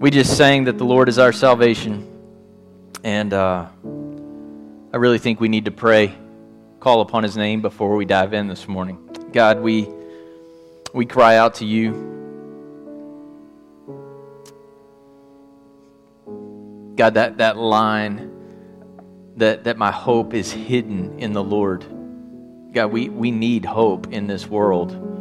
We just sang that the Lord is our salvation. And uh, I really think we need to pray, call upon his name before we dive in this morning. God, we, we cry out to you. God, that, that line that, that my hope is hidden in the Lord. God, we, we need hope in this world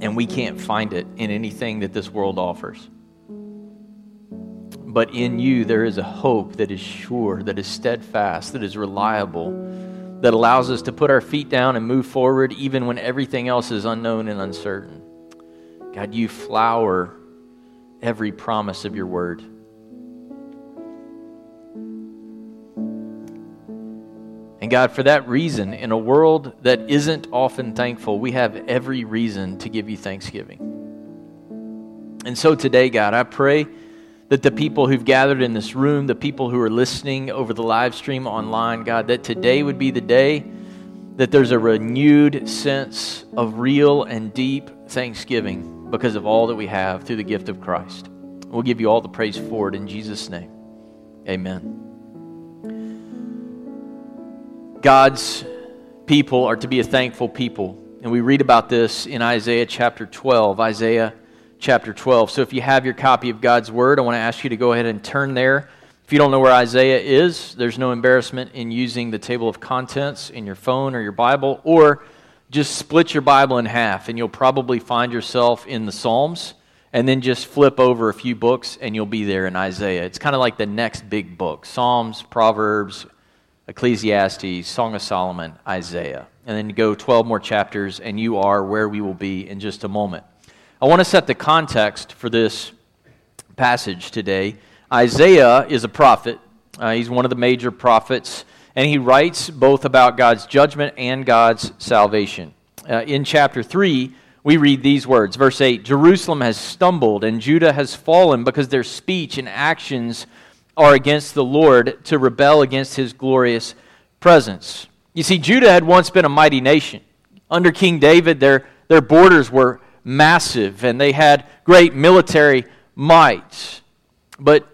and we can't find it in anything that this world offers. But in you, there is a hope that is sure, that is steadfast, that is reliable, that allows us to put our feet down and move forward even when everything else is unknown and uncertain. God, you flower every promise of your word. And God, for that reason, in a world that isn't often thankful, we have every reason to give you thanksgiving. And so today, God, I pray that the people who've gathered in this room, the people who are listening over the live stream online, God, that today would be the day that there's a renewed sense of real and deep thanksgiving because of all that we have through the gift of Christ. We'll give you all the praise for it in Jesus' name. Amen. God's people are to be a thankful people. And we read about this in Isaiah chapter 12. Isaiah chapter 12. So if you have your copy of God's Word, I want to ask you to go ahead and turn there. If you don't know where Isaiah is, there's no embarrassment in using the table of contents in your phone or your Bible, or just split your Bible in half, and you'll probably find yourself in the Psalms, and then just flip over a few books, and you'll be there in Isaiah. It's kind of like the next big book Psalms, Proverbs, Ecclesiastes, Song of Solomon, Isaiah. And then go 12 more chapters, and you are where we will be in just a moment. I want to set the context for this passage today. Isaiah is a prophet, uh, he's one of the major prophets, and he writes both about God's judgment and God's salvation. Uh, in chapter 3, we read these words. Verse 8 Jerusalem has stumbled, and Judah has fallen because their speech and actions are against the Lord to rebel against his glorious presence. You see, Judah had once been a mighty nation. Under King David, their, their borders were massive and they had great military might. But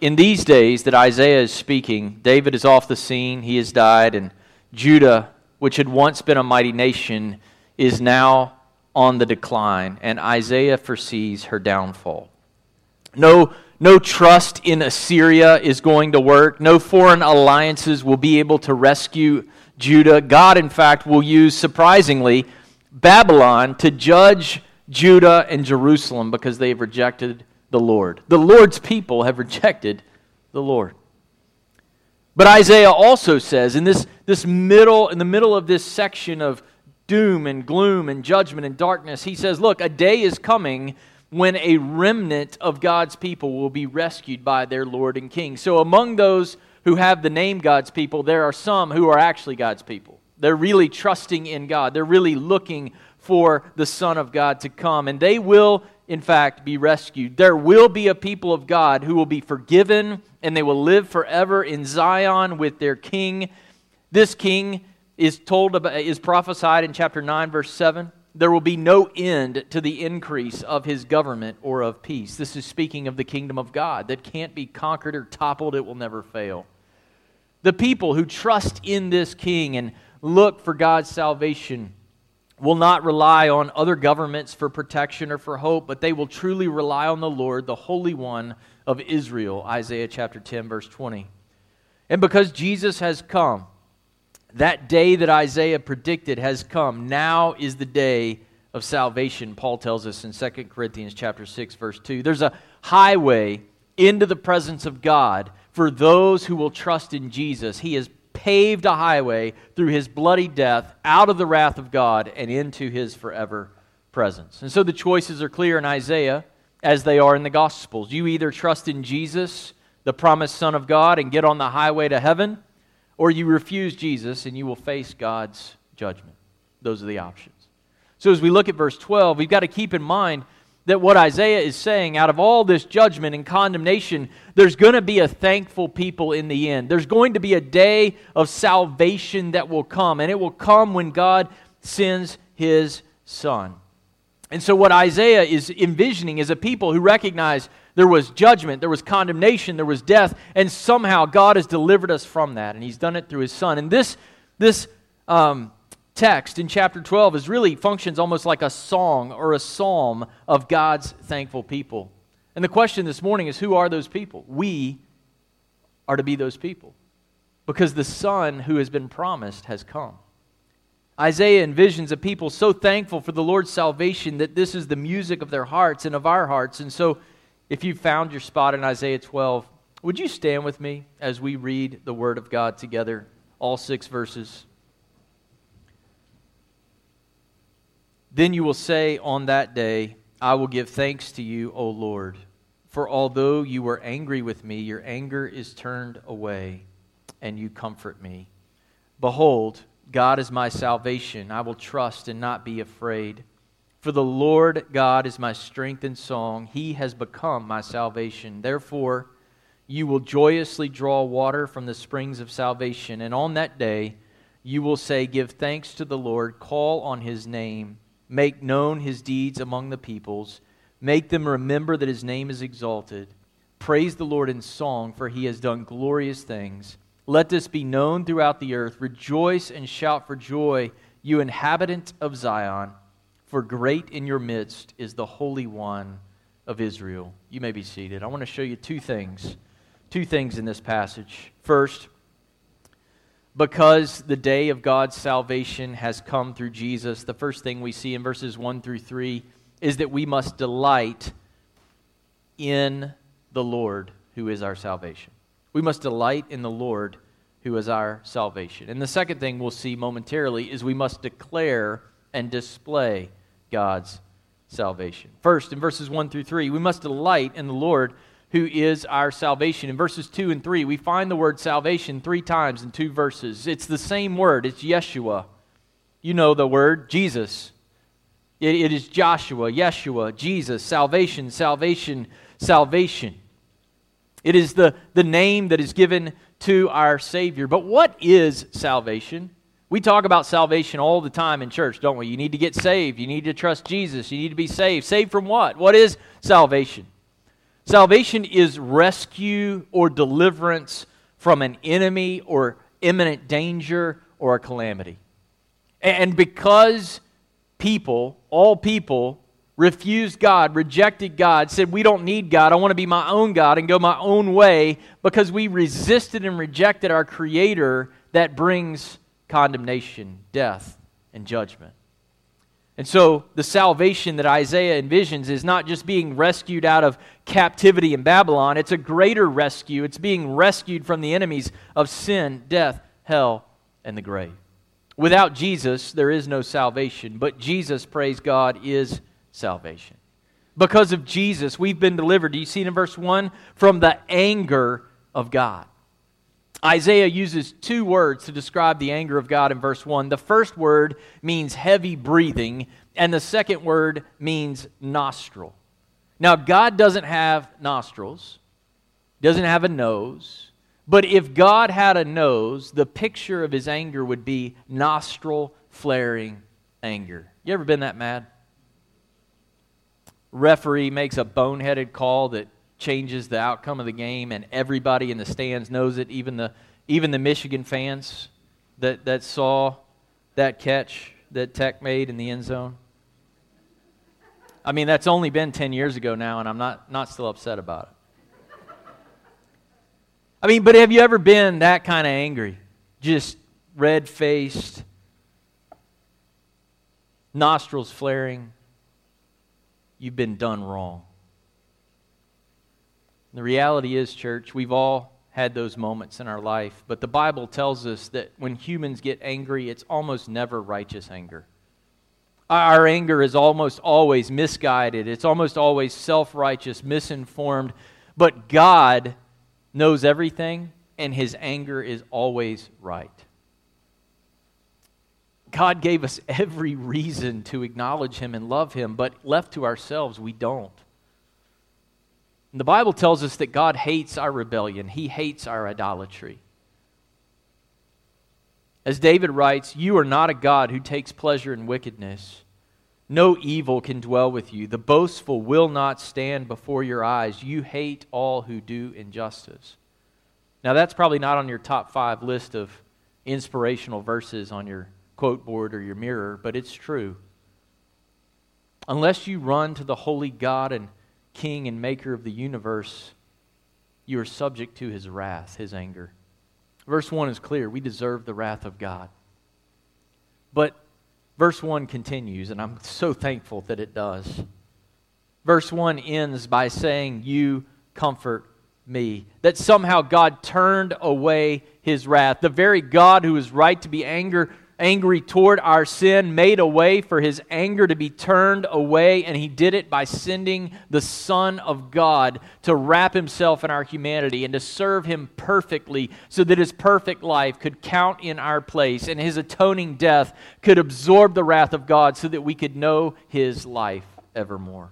in these days that Isaiah is speaking, David is off the scene, he has died, and Judah, which had once been a mighty nation, is now on the decline, and Isaiah foresees her downfall. No no trust in Assyria is going to work. No foreign alliances will be able to rescue Judah. God, in fact, will use, surprisingly, Babylon to judge Judah and Jerusalem because they have rejected the Lord. The Lord's people have rejected the Lord. But Isaiah also says in this, this middle, in the middle of this section of doom and gloom and judgment and darkness, he says, Look, a day is coming when a remnant of God's people will be rescued by their Lord and King. So, among those who have the name God's people, there are some who are actually God's people. They're really trusting in God, they're really looking for the Son of God to come, and they will, in fact, be rescued. There will be a people of God who will be forgiven, and they will live forever in Zion with their King. This King is told about, is prophesied in chapter 9 verse 7 there will be no end to the increase of his government or of peace. This is speaking of the kingdom of God that can't be conquered or toppled, it will never fail. The people who trust in this king and look for God's salvation will not rely on other governments for protection or for hope, but they will truly rely on the Lord, the Holy One of Israel. Isaiah chapter 10, verse 20. And because Jesus has come, that day that Isaiah predicted has come. Now is the day of salvation, Paul tells us in 2 Corinthians chapter 6 verse 2. There's a highway into the presence of God for those who will trust in Jesus. He has paved a highway through his bloody death out of the wrath of God and into his forever presence. And so the choices are clear in Isaiah as they are in the Gospels. You either trust in Jesus, the promised Son of God, and get on the highway to heaven or you refuse Jesus and you will face God's judgment. Those are the options. So, as we look at verse 12, we've got to keep in mind that what Isaiah is saying, out of all this judgment and condemnation, there's going to be a thankful people in the end. There's going to be a day of salvation that will come, and it will come when God sends his Son. And so, what Isaiah is envisioning is a people who recognize there was judgment, there was condemnation, there was death, and somehow God has delivered us from that, and He's done it through His Son. And this, this um, text in chapter 12 is really functions almost like a song or a psalm of God's thankful people. And the question this morning is who are those people? We are to be those people because the Son who has been promised has come. Isaiah envisions a people so thankful for the Lord's salvation that this is the music of their hearts and of our hearts. And so, if you found your spot in Isaiah 12, would you stand with me as we read the Word of God together, all six verses? Then you will say on that day, I will give thanks to you, O Lord. For although you were angry with me, your anger is turned away, and you comfort me. Behold, God is my salvation. I will trust and not be afraid. For the Lord God is my strength and song. He has become my salvation. Therefore, you will joyously draw water from the springs of salvation. And on that day, you will say, Give thanks to the Lord, call on his name, make known his deeds among the peoples, make them remember that his name is exalted. Praise the Lord in song, for he has done glorious things. Let this be known throughout the earth. Rejoice and shout for joy, you inhabitant of Zion, for great in your midst is the Holy One of Israel. You may be seated. I want to show you two things. Two things in this passage. First, because the day of God's salvation has come through Jesus, the first thing we see in verses 1 through 3 is that we must delight in the Lord who is our salvation. We must delight in the Lord who is our salvation. And the second thing we'll see momentarily is we must declare and display God's salvation. First, in verses 1 through 3, we must delight in the Lord who is our salvation. In verses 2 and 3, we find the word salvation three times in two verses. It's the same word, it's Yeshua. You know the word, Jesus. it, it is Joshua, Yeshua, Jesus, salvation, salvation, salvation. It is the, the name that is given to our Savior. But what is salvation? We talk about salvation all the time in church, don't we? You need to get saved. You need to trust Jesus. You need to be saved. Saved from what? What is salvation? Salvation is rescue or deliverance from an enemy or imminent danger or a calamity. And because people, all people, refused God, rejected God, said, We don't need God. I want to be my own God and go my own way because we resisted and rejected our Creator that brings condemnation, death, and judgment. And so the salvation that Isaiah envisions is not just being rescued out of captivity in Babylon, it's a greater rescue. It's being rescued from the enemies of sin, death, hell, and the grave. Without Jesus, there is no salvation, but Jesus, praise God, is salvation. Because of Jesus, we've been delivered. Do you see it in verse 1? From the anger of God. Isaiah uses two words to describe the anger of God in verse 1. The first word means heavy breathing, and the second word means nostril. Now, God doesn't have nostrils, doesn't have a nose, but if God had a nose, the picture of his anger would be nostril flaring anger. You ever been that mad? referee makes a boneheaded call that changes the outcome of the game, and everybody in the stands knows it, even the, even the Michigan fans that, that saw that catch that Tech made in the end zone. I mean, that's only been 10 years ago now, and I'm not, not still upset about it. I mean, but have you ever been that kind of angry? Just red faced, nostrils flaring, you've been done wrong. The reality is, church, we've all had those moments in our life, but the Bible tells us that when humans get angry, it's almost never righteous anger. Our anger is almost always misguided, it's almost always self righteous, misinformed, but God knows everything, and his anger is always right. God gave us every reason to acknowledge Him and love Him, but left to ourselves, we don't. And the Bible tells us that God hates our rebellion, He hates our idolatry. As David writes, You are not a God who takes pleasure in wickedness, No evil can dwell with you. The boastful will not stand before your eyes. You hate all who do injustice. Now, that's probably not on your top five list of inspirational verses on your quote board or your mirror, but it's true. Unless you run to the holy God and King and Maker of the universe, you are subject to his wrath, his anger. Verse 1 is clear. We deserve the wrath of God. But Verse 1 continues, and I'm so thankful that it does. Verse 1 ends by saying, You comfort me. That somehow God turned away his wrath. The very God who is right to be anger, angry toward our sin, made a way for his anger to be turned away, and he did it by sending the Son of God to wrap himself in our humanity and to serve him perfectly so that his perfect life could count in our place and his atoning death could absorb the wrath of God so that we could know his life evermore.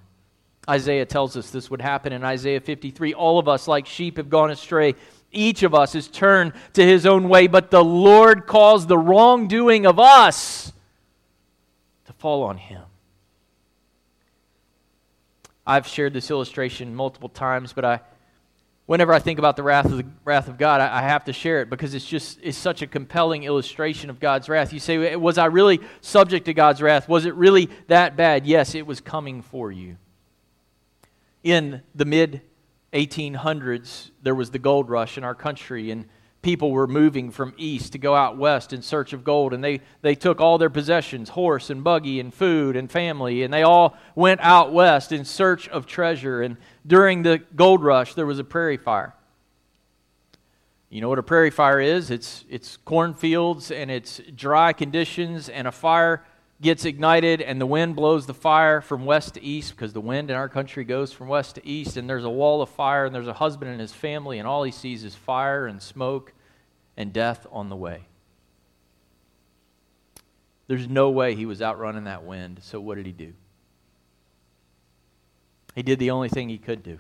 Isaiah tells us this would happen in Isaiah 53. All of us, like sheep, have gone astray each of us is turned to his own way, but the Lord caused the wrongdoing of us to fall on him. I've shared this illustration multiple times, but I, whenever I think about the wrath of the wrath of God, I, I have to share it because it's just it's such a compelling illustration of God's wrath. You say, was I really subject to God's wrath? Was it really that bad? Yes, it was coming for you. In the mid 1800s, there was the gold rush in our country, and people were moving from east to go out west in search of gold. And they, they took all their possessions horse and buggy and food and family and they all went out west in search of treasure. And during the gold rush, there was a prairie fire. You know what a prairie fire is? It's, it's cornfields and it's dry conditions, and a fire gets ignited and the wind blows the fire from west to east because the wind in our country goes from west to east and there's a wall of fire and there's a husband and his family and all he sees is fire and smoke and death on the way. There's no way he was outrunning that wind so what did he do? He did the only thing he could do.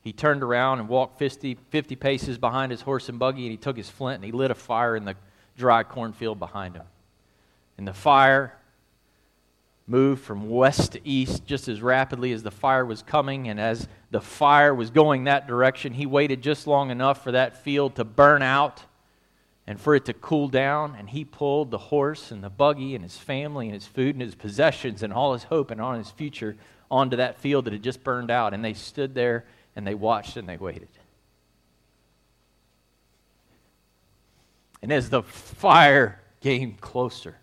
He turned around and walked 50, 50 paces behind his horse and buggy and he took his flint and he lit a fire in the dry cornfield behind him and the fire moved from west to east just as rapidly as the fire was coming. And as the fire was going that direction, he waited just long enough for that field to burn out and for it to cool down. And he pulled the horse and the buggy and his family and his food and his possessions and all his hope and on his future onto that field that had just burned out. And they stood there and they watched and they waited. And as the fire came closer,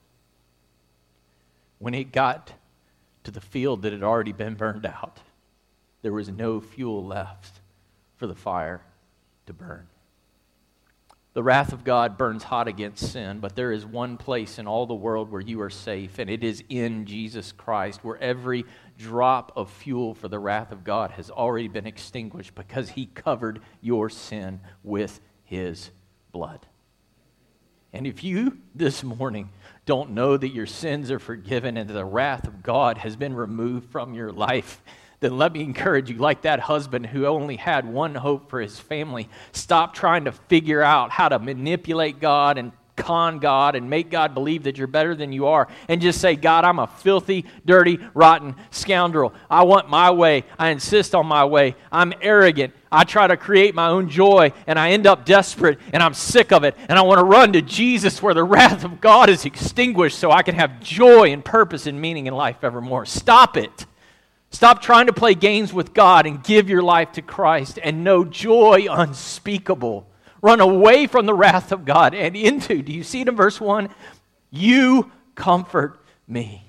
when it got to the field that had already been burned out, there was no fuel left for the fire to burn. The wrath of God burns hot against sin, but there is one place in all the world where you are safe, and it is in Jesus Christ, where every drop of fuel for the wrath of God has already been extinguished because he covered your sin with his blood. And if you this morning don't know that your sins are forgiven and the wrath of God has been removed from your life, then let me encourage you, like that husband who only had one hope for his family, stop trying to figure out how to manipulate God and con God and make God believe that you're better than you are and just say, God, I'm a filthy, dirty, rotten scoundrel. I want my way. I insist on my way. I'm arrogant. I try to create my own joy and I end up desperate and I'm sick of it and I want to run to Jesus where the wrath of God is extinguished so I can have joy and purpose and meaning in life evermore. Stop it. Stop trying to play games with God and give your life to Christ and know joy unspeakable run away from the wrath of God and into, do you see it in verse 1? You comfort me.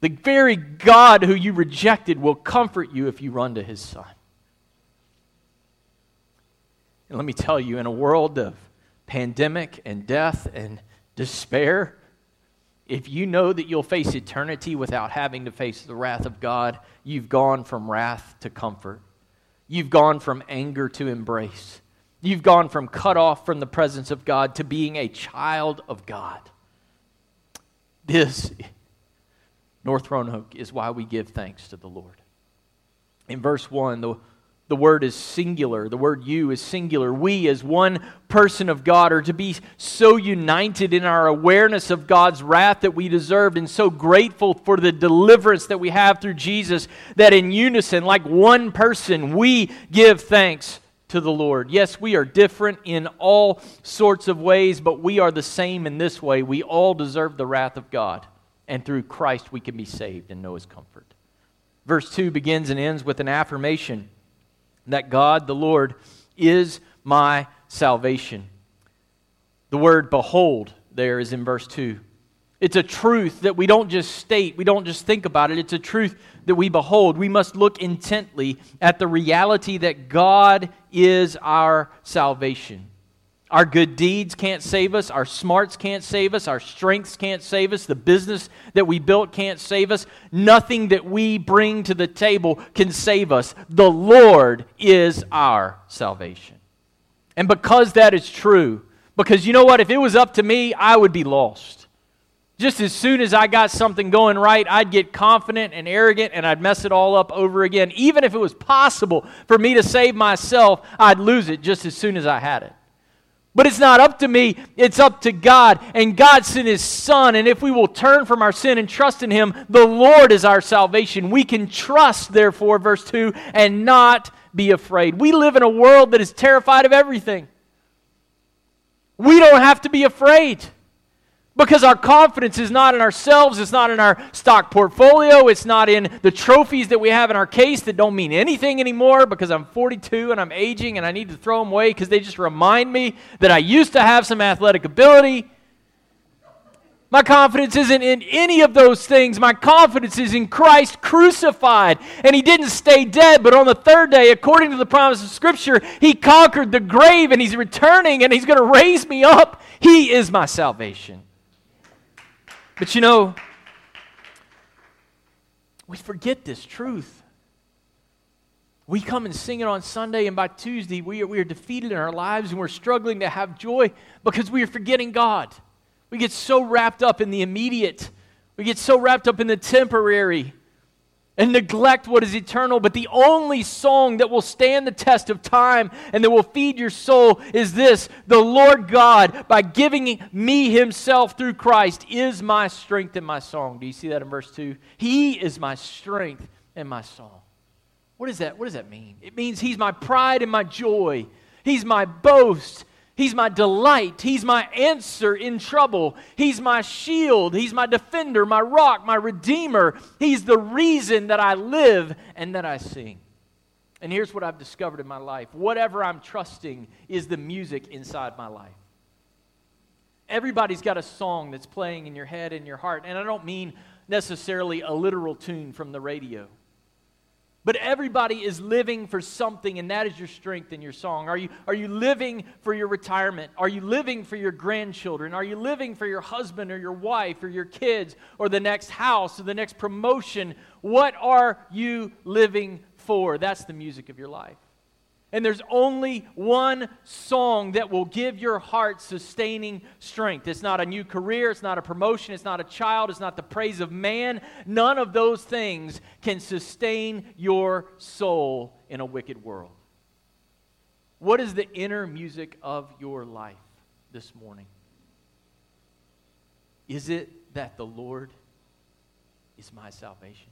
The very God who you rejected will comfort you if you run to his Son. And let me tell you, in a world of pandemic and death and despair, if you know that you'll face eternity without having to face the wrath of God, you've gone from wrath to comfort. You've gone from anger to embrace. You've gone from cut off from the presence of God to being a child of God. This, North Roanoke, is why we give thanks to the Lord. In verse 1, the the word is singular. The word you is singular. We, as one person of God, are to be so united in our awareness of God's wrath that we deserved and so grateful for the deliverance that we have through Jesus that in unison, like one person, we give thanks to the Lord. Yes, we are different in all sorts of ways, but we are the same in this way. We all deserve the wrath of God, and through Christ we can be saved and know His comfort. Verse 2 begins and ends with an affirmation that God, the Lord, is my salvation. The word behold there is in verse 2. It's a truth that we don't just state, we don't just think about it. It's a truth that we behold. We must look intently at the reality that God is our salvation. Our good deeds can't save us. Our smarts can't save us. Our strengths can't save us. The business that we built can't save us. Nothing that we bring to the table can save us. The Lord is our salvation. And because that is true, because you know what? If it was up to me, I would be lost. Just as soon as I got something going right, I'd get confident and arrogant and I'd mess it all up over again. Even if it was possible for me to save myself, I'd lose it just as soon as I had it. But it's not up to me, it's up to God. And God sent His Son. And if we will turn from our sin and trust in Him, the Lord is our salvation. We can trust, therefore, verse 2, and not be afraid. We live in a world that is terrified of everything. We don't have to be afraid. Because our confidence is not in ourselves, it's not in our stock portfolio, it's not in the trophies that we have in our case that don't mean anything anymore because I'm 42 and I'm aging and I need to throw them away because they just remind me that I used to have some athletic ability. My confidence isn't in any of those things. My confidence is in Christ crucified. And He didn't stay dead, but on the third day, according to the promise of Scripture, He conquered the grave and He's returning and He's going to raise me up. He is my salvation. But you know, we forget this truth. We come and sing it on Sunday, and by Tuesday, we are, we are defeated in our lives and we're struggling to have joy because we are forgetting God. We get so wrapped up in the immediate, we get so wrapped up in the temporary and neglect what is eternal. But the only song that will stand the test of time and that will feed your soul is this The Lord God, by giving me Himself through Christ, is my strength and my song. Do you see that in verse 2? He is my strength and my song. What, is that? what does that mean? It means He's my pride and my joy, He's my boast. He's my delight. He's my answer in trouble. He's my shield. He's my defender, my rock, my redeemer. He's the reason that I live and that I sing. And here's what I've discovered in my life whatever I'm trusting is the music inside my life. Everybody's got a song that's playing in your head and your heart. And I don't mean necessarily a literal tune from the radio. But everybody is living for something, and that is your strength in your song. Are you, are you living for your retirement? Are you living for your grandchildren? Are you living for your husband or your wife or your kids or the next house or the next promotion? What are you living for? That's the music of your life. And there's only one song that will give your heart sustaining strength. It's not a new career, it's not a promotion, it's not a child, it's not the praise of man. None of those things can sustain your soul in a wicked world. What is the inner music of your life this morning? Is it that the Lord is my salvation?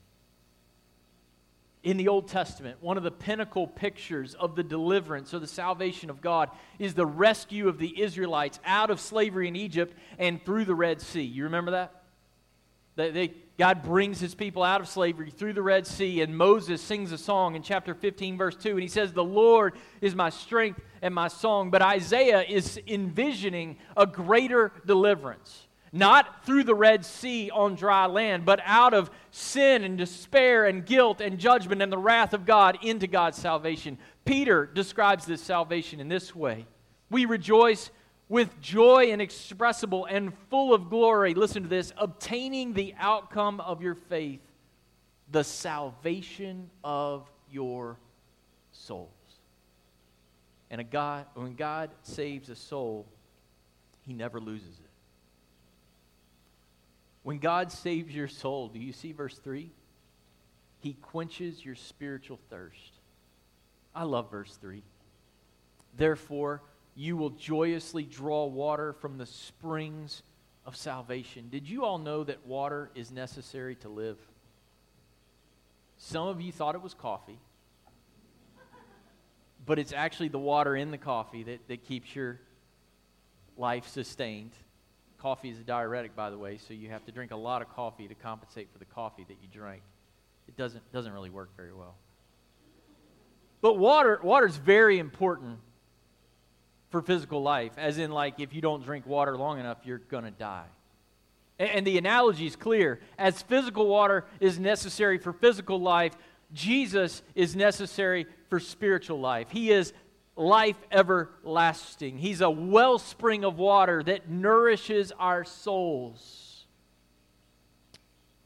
In the Old Testament, one of the pinnacle pictures of the deliverance or the salvation of God is the rescue of the Israelites out of slavery in Egypt and through the Red Sea. You remember that? That they, God brings his people out of slavery through the Red Sea, and Moses sings a song in chapter 15, verse 2, and he says, The Lord is my strength and my song. But Isaiah is envisioning a greater deliverance not through the Red Sea on dry land, but out of sin and despair and guilt and judgment and the wrath of God into God's salvation. Peter describes this salvation in this way We rejoice with joy inexpressible and full of glory. Listen to this obtaining the outcome of your faith, the salvation of your souls. And a God, when God saves a soul, he never loses it. When God saves your soul, do you see verse 3? He quenches your spiritual thirst. I love verse 3. Therefore, you will joyously draw water from the springs of salvation. Did you all know that water is necessary to live? Some of you thought it was coffee, but it's actually the water in the coffee that, that keeps your life sustained. Coffee is a diuretic, by the way, so you have to drink a lot of coffee to compensate for the coffee that you drank. It doesn't, doesn't really work very well. But water water is very important for physical life, as in, like, if you don't drink water long enough, you're going to die. And, and the analogy is clear. As physical water is necessary for physical life, Jesus is necessary for spiritual life. He is life everlasting. He's a wellspring of water that nourishes our souls.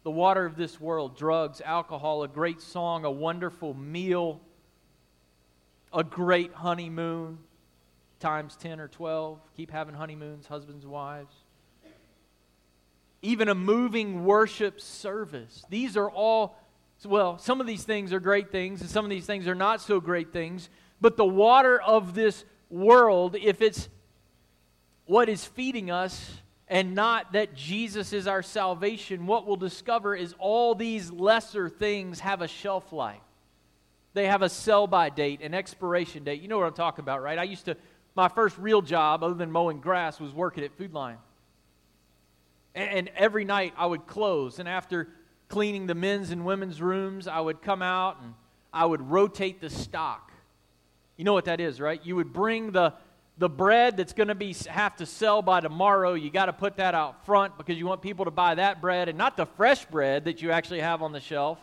The water of this world, drugs, alcohol, a great song, a wonderful meal, a great honeymoon, times 10 or 12. Keep having honeymoons, husbands, and wives. Even a moving worship service. These are all, well, some of these things are great things, and some of these things are not so great things. But the water of this world, if it's what is feeding us and not that Jesus is our salvation, what we'll discover is all these lesser things have a shelf life. They have a sell by date, an expiration date. You know what I'm talking about, right? I used to, my first real job, other than mowing grass, was working at Food Lion. And, and every night I would close, and after cleaning the men's and women's rooms, I would come out and I would rotate the stock you know what that is, right? You would bring the the bread that's going to be have to sell by tomorrow. You got to put that out front because you want people to buy that bread and not the fresh bread that you actually have on the shelf.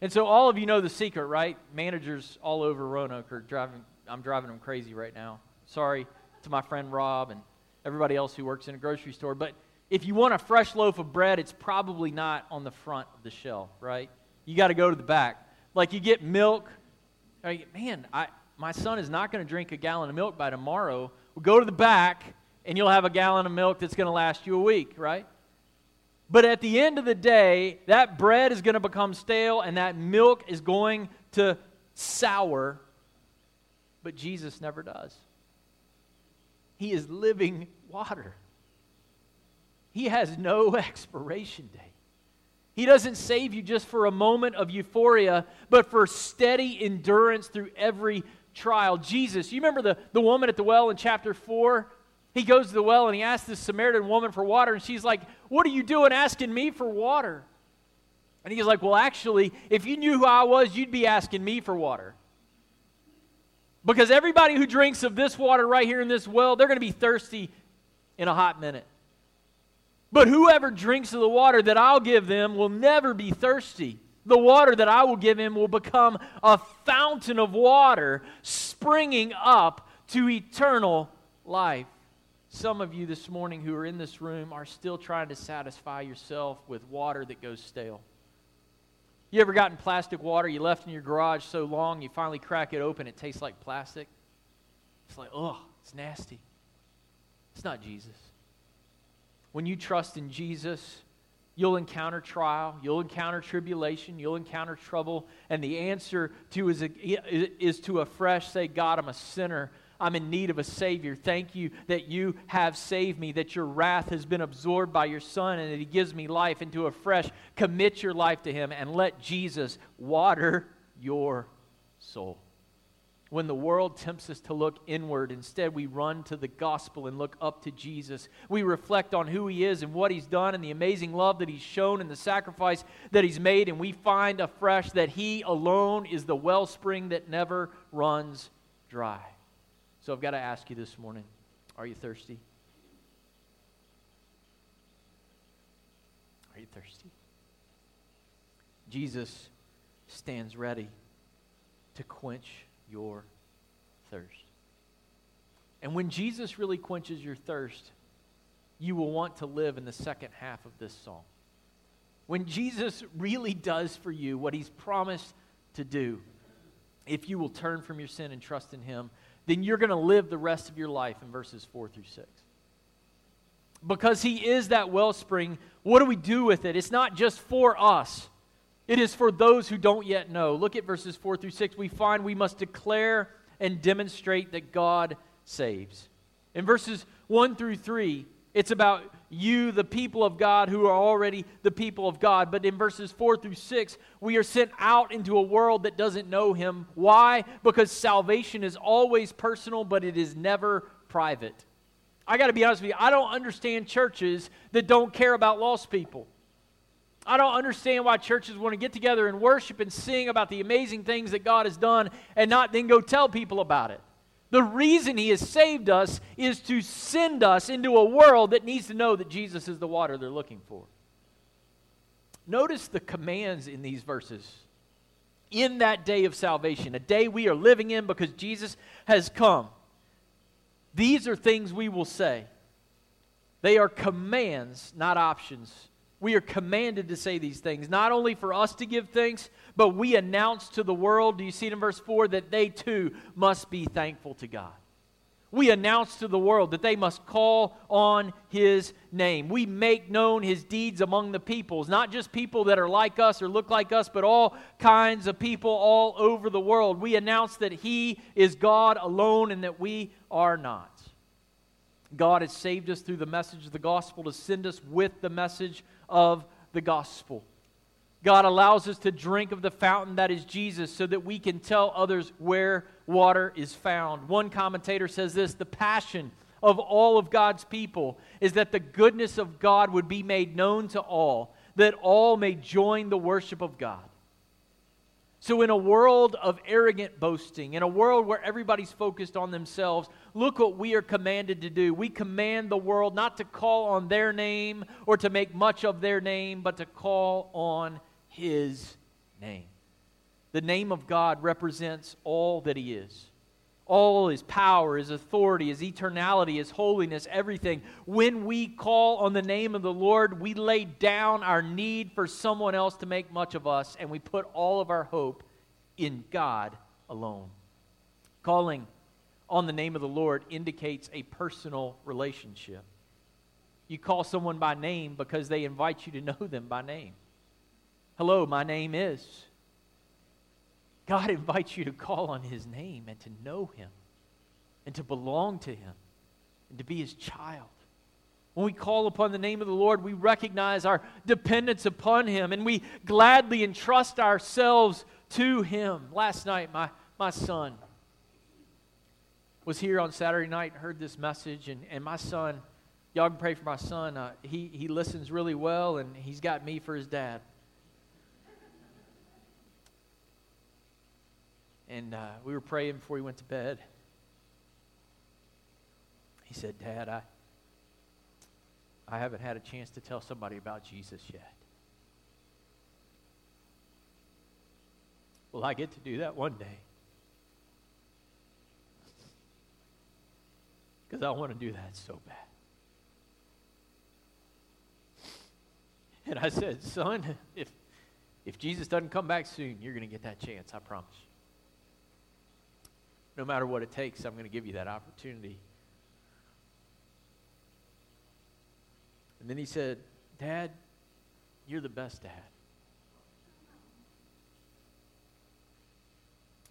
And so all of you know the secret, right? Managers all over Roanoke are driving. I'm driving them crazy right now. Sorry to my friend Rob and everybody else who works in a grocery store, but if you want a fresh loaf of bread, it's probably not on the front of the shelf, right? You got to go to the back. Like you get milk. Man, I, my son is not going to drink a gallon of milk by tomorrow. We'll go to the back, and you'll have a gallon of milk that's going to last you a week, right? But at the end of the day, that bread is going to become stale, and that milk is going to sour. But Jesus never does. He is living water. He has no expiration date. He doesn't save you just for a moment of euphoria, but for steady endurance through every trial. Jesus, you remember the, the woman at the well in chapter 4? He goes to the well and he asks this Samaritan woman for water, and she's like, What are you doing asking me for water? And he's like, Well, actually, if you knew who I was, you'd be asking me for water. Because everybody who drinks of this water right here in this well, they're going to be thirsty in a hot minute. But whoever drinks of the water that I'll give them will never be thirsty. The water that I will give him will become a fountain of water springing up to eternal life. Some of you this morning who are in this room are still trying to satisfy yourself with water that goes stale. You ever gotten plastic water you left in your garage so long you finally crack it open, it tastes like plastic? It's like, oh, it's nasty. It's not Jesus. When you trust in Jesus, You'll encounter trial, you'll encounter tribulation, you'll encounter trouble, and the answer to is, a, is to afresh say, God, I'm a sinner. I'm in need of a Savior. Thank you that you have saved me, that your wrath has been absorbed by your Son, and that He gives me life. And to afresh, commit your life to Him and let Jesus water your soul. When the world tempts us to look inward, instead we run to the gospel and look up to Jesus. We reflect on who he is and what he's done and the amazing love that he's shown and the sacrifice that he's made, and we find afresh that he alone is the wellspring that never runs dry. So I've got to ask you this morning are you thirsty? Are you thirsty? Jesus stands ready to quench your thirst. And when Jesus really quenches your thirst, you will want to live in the second half of this song. When Jesus really does for you what he's promised to do, if you will turn from your sin and trust in him, then you're going to live the rest of your life in verses 4 through 6. Because he is that wellspring, what do we do with it? It's not just for us. It is for those who don't yet know. Look at verses 4 through 6. We find we must declare and demonstrate that God saves. In verses 1 through 3, it's about you, the people of God, who are already the people of God. But in verses 4 through 6, we are sent out into a world that doesn't know Him. Why? Because salvation is always personal, but it is never private. I got to be honest with you, I don't understand churches that don't care about lost people. I don't understand why churches want to get together and worship and sing about the amazing things that God has done and not then go tell people about it. The reason He has saved us is to send us into a world that needs to know that Jesus is the water they're looking for. Notice the commands in these verses. In that day of salvation, a day we are living in because Jesus has come, these are things we will say. They are commands, not options. We are commanded to say these things, not only for us to give thanks, but we announce to the world, do you see it in verse 4, that they too must be thankful to God. We announce to the world that they must call on His name. We make known His deeds among the peoples, not just people that are like us or look like us, but all kinds of people all over the world. We announce that He is God alone and that we are not. God has saved us through the message of the gospel to send us with the message of the gospel. God allows us to drink of the fountain that is Jesus so that we can tell others where water is found. One commentator says this the passion of all of God's people is that the goodness of God would be made known to all, that all may join the worship of God. So, in a world of arrogant boasting, in a world where everybody's focused on themselves, look what we are commanded to do. We command the world not to call on their name or to make much of their name, but to call on his name. The name of God represents all that He is all his power, his authority, his eternality, his holiness, everything. When we call on the name of the Lord, we lay down our need for someone else to make much of us, and we put all of our hope in God alone. Calling on the name of the Lord indicates a personal relationship. You call someone by name because they invite you to know them by name. Hello, my name is. God invites you to call on his name and to know him and to belong to him and to be his child. When we call upon the name of the Lord, we recognize our dependence upon him and we gladly entrust ourselves to him. Last night, my, my son was here on Saturday night and heard this message, and, and my son, y'all can pray for my son. Uh, he, he listens really well, and he's got me for his dad. And uh, we were praying before he went to bed. He said, Dad, I, I haven't had a chance to tell somebody about Jesus yet. Well, I get to do that one day. Because I want to do that so bad. And I said, Son, if, if Jesus doesn't come back soon, you're going to get that chance, I promise no matter what it takes, I'm going to give you that opportunity. And then he said, Dad, you're the best dad.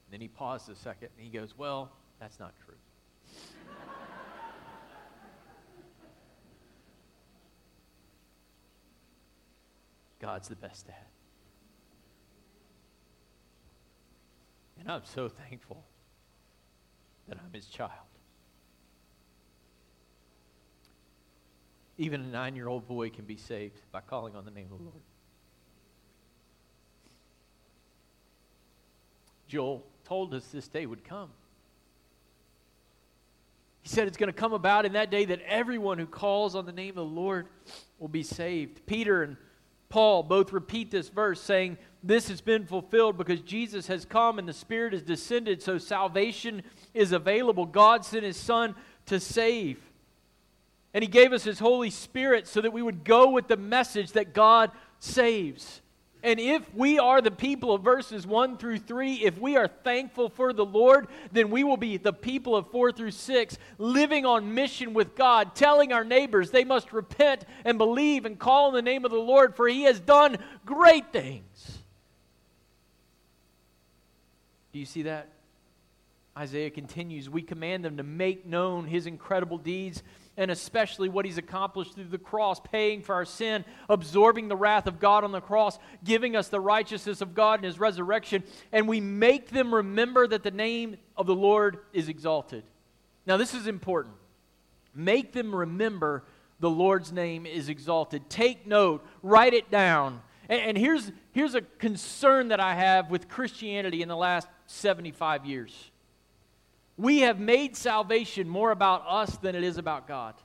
And then he paused a second and he goes, Well, that's not true. God's the best dad. And I'm so thankful that I'm his child. Even a nine year old boy can be saved by calling on the name of the Lord. Joel told us this day would come. He said it's going to come about in that day that everyone who calls on the name of the Lord will be saved. Peter and Paul both repeat this verse, saying, This has been fulfilled because Jesus has come and the Spirit has descended, so salvation is available. God sent His Son to save. And He gave us His Holy Spirit so that we would go with the message that God saves. And if we are the people of verses 1 through 3, if we are thankful for the Lord, then we will be the people of 4 through 6, living on mission with God, telling our neighbors they must repent and believe and call on the name of the Lord, for he has done great things. Do you see that? Isaiah continues We command them to make known his incredible deeds and especially what he's accomplished through the cross, paying for our sin, absorbing the wrath of God on the cross, giving us the righteousness of God in his resurrection, and we make them remember that the name of the Lord is exalted. Now, this is important. Make them remember the Lord's name is exalted. Take note, write it down. And, and here's, here's a concern that I have with Christianity in the last 75 years we have made salvation more about us than it is about God.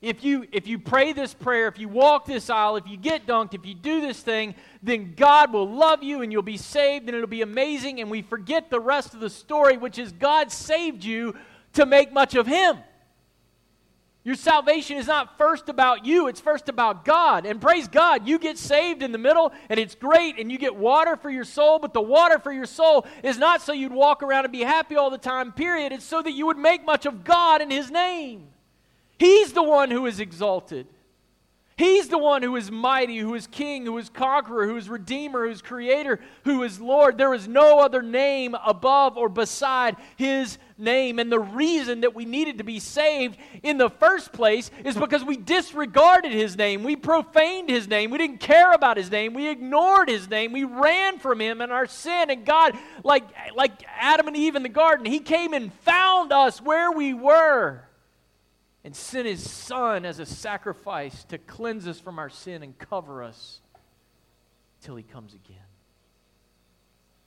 If you, if you pray this prayer, if you walk this aisle, if you get dunked, if you do this thing, then God will love you and you'll be saved and it'll be amazing. And we forget the rest of the story, which is God saved you to make much of Him. Your salvation is not first about you, it's first about God. And praise God, you get saved in the middle, and it's great, and you get water for your soul, but the water for your soul is not so you'd walk around and be happy all the time, period. It's so that you would make much of God and His name. He's the one who is exalted. He's the one who is mighty, who is king, who is conqueror, who is redeemer, who is creator, who is Lord. There is no other name above or beside his name. And the reason that we needed to be saved in the first place is because we disregarded his name. We profaned his name. We didn't care about his name. We ignored his name. We ran from him and our sin. And God, like, like Adam and Eve in the garden, he came and found us where we were and sent his son as a sacrifice to cleanse us from our sin and cover us till he comes again.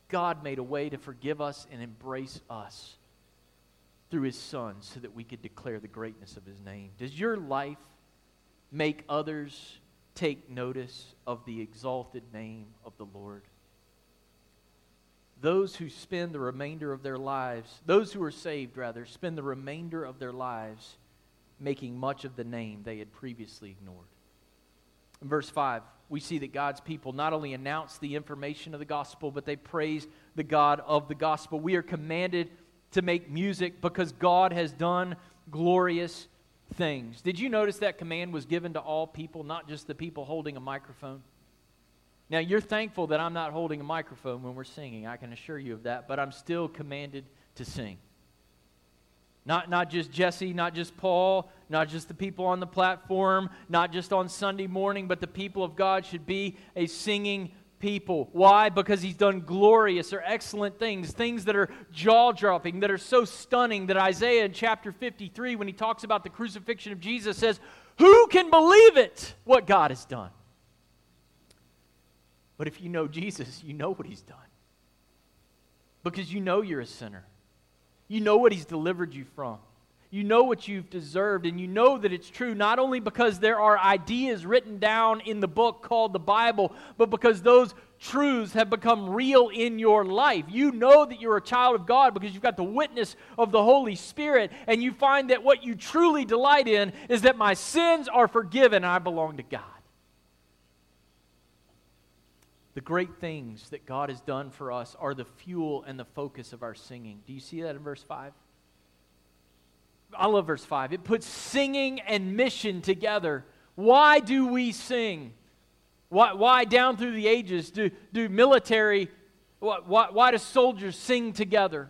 God made a way to forgive us and embrace us through his son so that we could declare the greatness of his name. Does your life make others take notice of the exalted name of the Lord? Those who spend the remainder of their lives, those who are saved, rather, spend the remainder of their lives making much of the name they had previously ignored. In verse 5, we see that God's people not only announce the information of the gospel, but they praise the God of the gospel. We are commanded to make music because God has done glorious things. Did you notice that command was given to all people, not just the people holding a microphone? Now, you're thankful that I'm not holding a microphone when we're singing. I can assure you of that, but I'm still commanded to sing. Not, not just Jesse, not just Paul, not just the people on the platform, not just on Sunday morning, but the people of God should be a singing people. Why? Because he's done glorious or excellent things, things that are jaw dropping, that are so stunning that Isaiah in chapter 53, when he talks about the crucifixion of Jesus, says, Who can believe it, what God has done? But if you know Jesus, you know what he's done. Because you know you're a sinner. You know what He's delivered you from. You know what you've deserved, and you know that it's true not only because there are ideas written down in the book called the Bible, but because those truths have become real in your life. You know that you're a child of God because you've got the witness of the Holy Spirit, and you find that what you truly delight in is that my sins are forgiven and I belong to God the great things that God has done for us are the fuel and the focus of our singing. Do you see that in verse 5? I love verse 5. It puts singing and mission together. Why do we sing? Why, why down through the ages do, do military, why, why, why do soldiers sing together?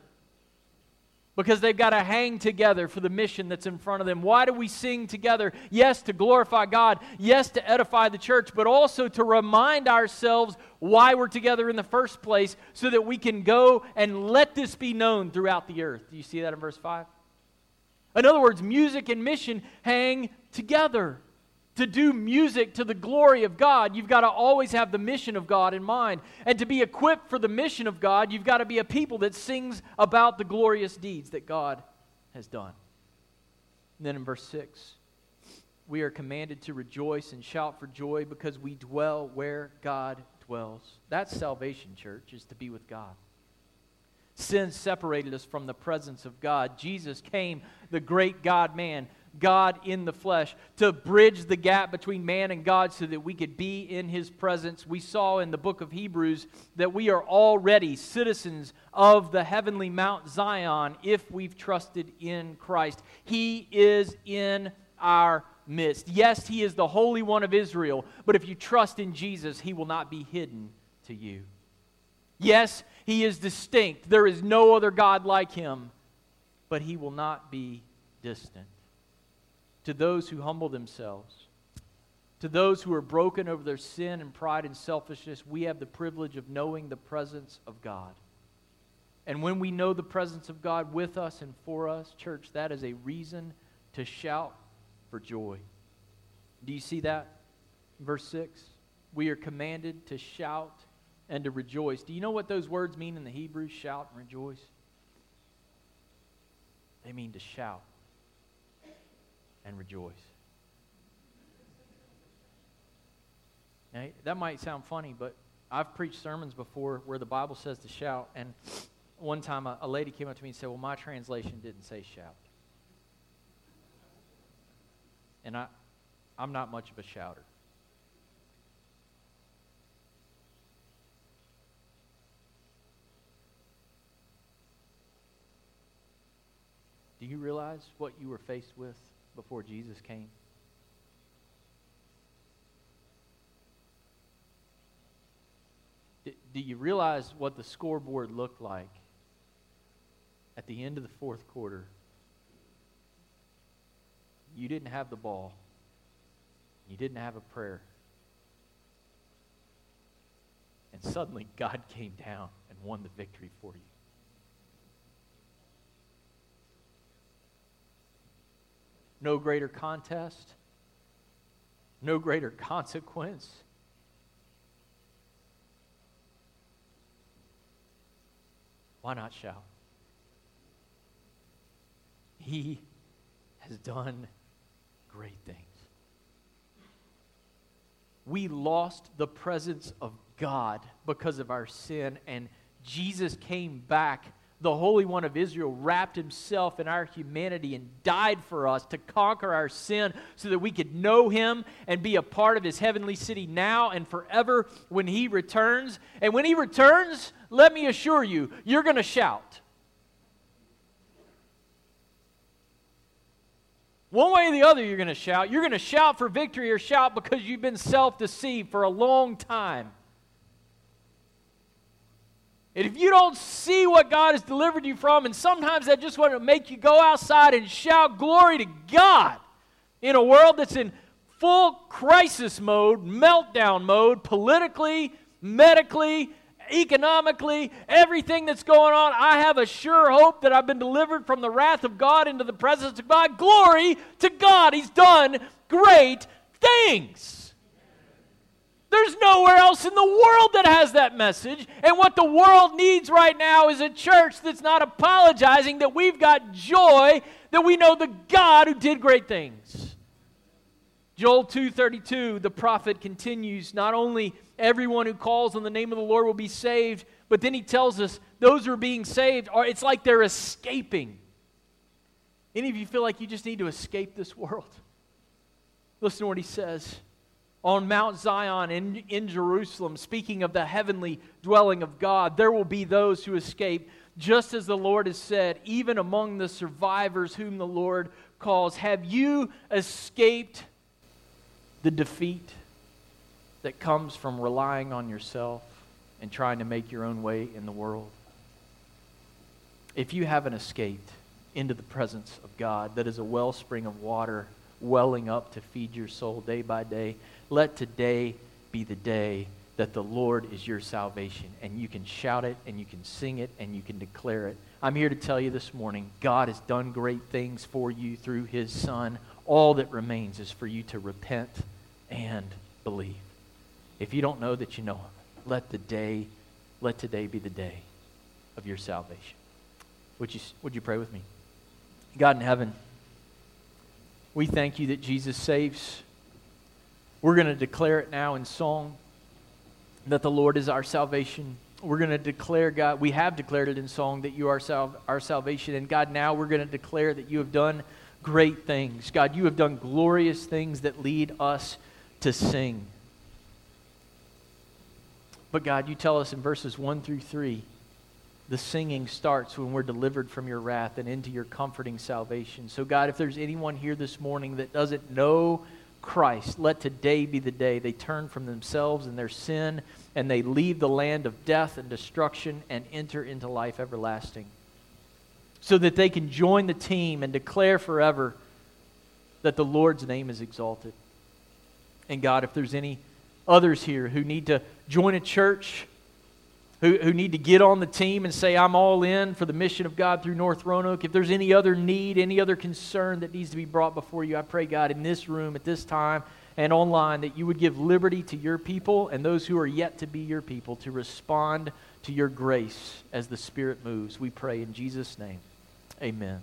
Because they've got to hang together for the mission that's in front of them. Why do we sing together? Yes, to glorify God, yes, to edify the church, but also to remind ourselves why we're together in the first place so that we can go and let this be known throughout the earth. Do you see that in verse 5? In other words, music and mission hang together to do music to the glory of God, you've got to always have the mission of God in mind. And to be equipped for the mission of God, you've got to be a people that sings about the glorious deeds that God has done. And then in verse 6, we are commanded to rejoice and shout for joy because we dwell where God dwells. That's salvation, church, is to be with God. Sin separated us from the presence of God. Jesus came, the great God man God in the flesh, to bridge the gap between man and God so that we could be in his presence. We saw in the book of Hebrews that we are already citizens of the heavenly Mount Zion if we've trusted in Christ. He is in our midst. Yes, he is the Holy One of Israel, but if you trust in Jesus, he will not be hidden to you. Yes, he is distinct. There is no other God like him, but he will not be distant. To those who humble themselves, to those who are broken over their sin and pride and selfishness, we have the privilege of knowing the presence of God. And when we know the presence of God with us and for us, church, that is a reason to shout for joy. Do you see that? Verse 6. We are commanded to shout and to rejoice. Do you know what those words mean in the Hebrew? Shout and rejoice. They mean to shout and rejoice. Now, that might sound funny, but I've preached sermons before where the Bible says to shout, and one time a, a lady came up to me and said, Well, my translation didn't say shout. And I, I'm not much of a shouter. Do you realize what you were faced with before Jesus came? Do you realize what the scoreboard looked like at the end of the fourth quarter? You didn't have the ball. You didn't have a prayer. And suddenly God came down and won the victory for you. No greater contest, no greater consequence. Why not shout? He has done great things. We lost the presence of God because of our sin, and Jesus came back the Holy One of Israel wrapped himself in our humanity and died for us to conquer our sin so that we could know him and be a part of his heavenly city now and forever when he returns. And when he returns, let me assure you, you're going to shout. One way or the other, you're going to shout. You're going to shout for victory or shout because you've been self deceived for a long time. And if you don't see what God has delivered you from, and sometimes that just want to make you go outside and shout glory to God in a world that's in full crisis mode, meltdown mode, politically, medically, economically, everything that's going on, I have a sure hope that I've been delivered from the wrath of God into the presence of God. Glory to God. He's done great things. There's nowhere else in the world that has that message. And what the world needs right now is a church that's not apologizing that we've got joy, that we know the God who did great things. Joel 2:32 the prophet continues not only everyone who calls on the name of the Lord will be saved but then he tells us those who are being saved are it's like they're escaping. Any of you feel like you just need to escape this world? Listen to what he says on Mount Zion in, in Jerusalem, speaking of the heavenly dwelling of God, there will be those who escape, just as the Lord has said, even among the survivors whom the Lord calls. Have you escaped the defeat that comes from relying on yourself and trying to make your own way in the world? If you haven't escaped into the presence of God, that is a wellspring of water welling up to feed your soul day by day, let today be the day that the Lord is your salvation. And you can shout it and you can sing it and you can declare it. I'm here to tell you this morning God has done great things for you through his Son. All that remains is for you to repent and believe. If you don't know that you know him, let the day, let today be the day of your salvation. Would you, would you pray with me? God in heaven, we thank you that Jesus saves. We're going to declare it now in song that the Lord is our salvation. We're going to declare, God, we have declared it in song that you are sal- our salvation. And God, now we're going to declare that you have done great things. God, you have done glorious things that lead us to sing. But God, you tell us in verses 1 through 3 the singing starts when we're delivered from your wrath and into your comforting salvation. So, God, if there's anyone here this morning that doesn't know Christ, let today be the day they turn from themselves and their sin and they leave the land of death and destruction and enter into life everlasting. So that they can join the team and declare forever that the Lord's name is exalted. And God, if there's any others here who need to join a church, who, who need to get on the team and say, I'm all in for the mission of God through North Roanoke. If there's any other need, any other concern that needs to be brought before you, I pray, God, in this room at this time and online, that you would give liberty to your people and those who are yet to be your people to respond to your grace as the Spirit moves. We pray in Jesus' name. Amen.